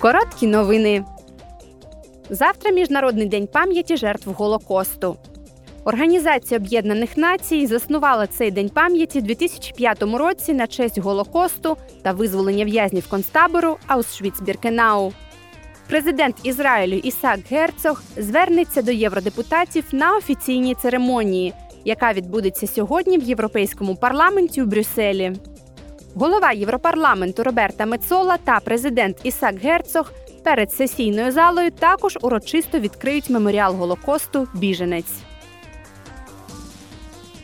Короткі новини. Завтра Міжнародний день пам'яті жертв Голокосту. Організація Об'єднаних Націй заснувала цей день пам'яті у 2005 році на честь Голокосту та визволення в'язнів концтабору Аушвіц-Біркенау. Президент Ізраїлю Ісак Герцог звернеться до євродепутатів на офіційній церемонії, яка відбудеться сьогодні в Європейському парламенті у Брюсселі. Голова Європарламенту Роберта Мецола та президент Ісак Герцог перед сесійною залою також урочисто відкриють меморіал Голокосту Біженець.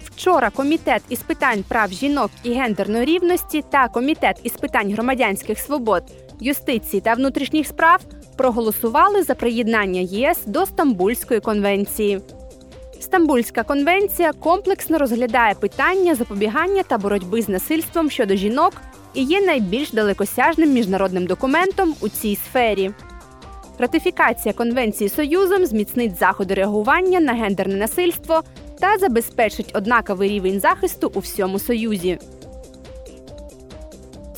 Вчора комітет із питань прав жінок і гендерної рівності та комітет із питань громадянських свобод, юстиції та внутрішніх справ проголосували за приєднання ЄС до Стамбульської конвенції. Стамбульська конвенція комплексно розглядає питання запобігання та боротьби з насильством щодо жінок і є найбільш далекосяжним міжнародним документом у цій сфері. Ратифікація конвенції Союзом зміцнить заходи реагування на гендерне насильство та забезпечить однаковий рівень захисту у всьому Союзі.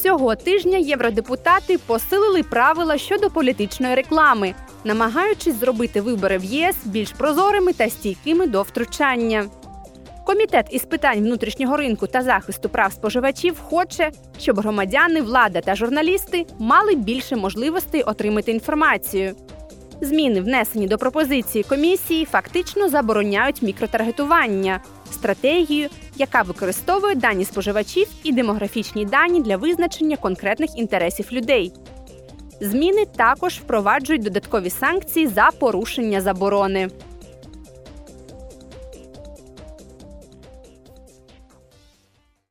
Цього тижня євродепутати посилили правила щодо політичної реклами, намагаючись зробити вибори в ЄС більш прозорими та стійкими до втручання. Комітет із питань внутрішнього ринку та захисту прав споживачів хоче, щоб громадяни, влада та журналісти мали більше можливостей отримати інформацію. Зміни, внесені до пропозиції комісії, фактично забороняють мікротаргетування, стратегію, яка використовує дані споживачів і демографічні дані для визначення конкретних інтересів людей. Зміни також впроваджують додаткові санкції за порушення заборони.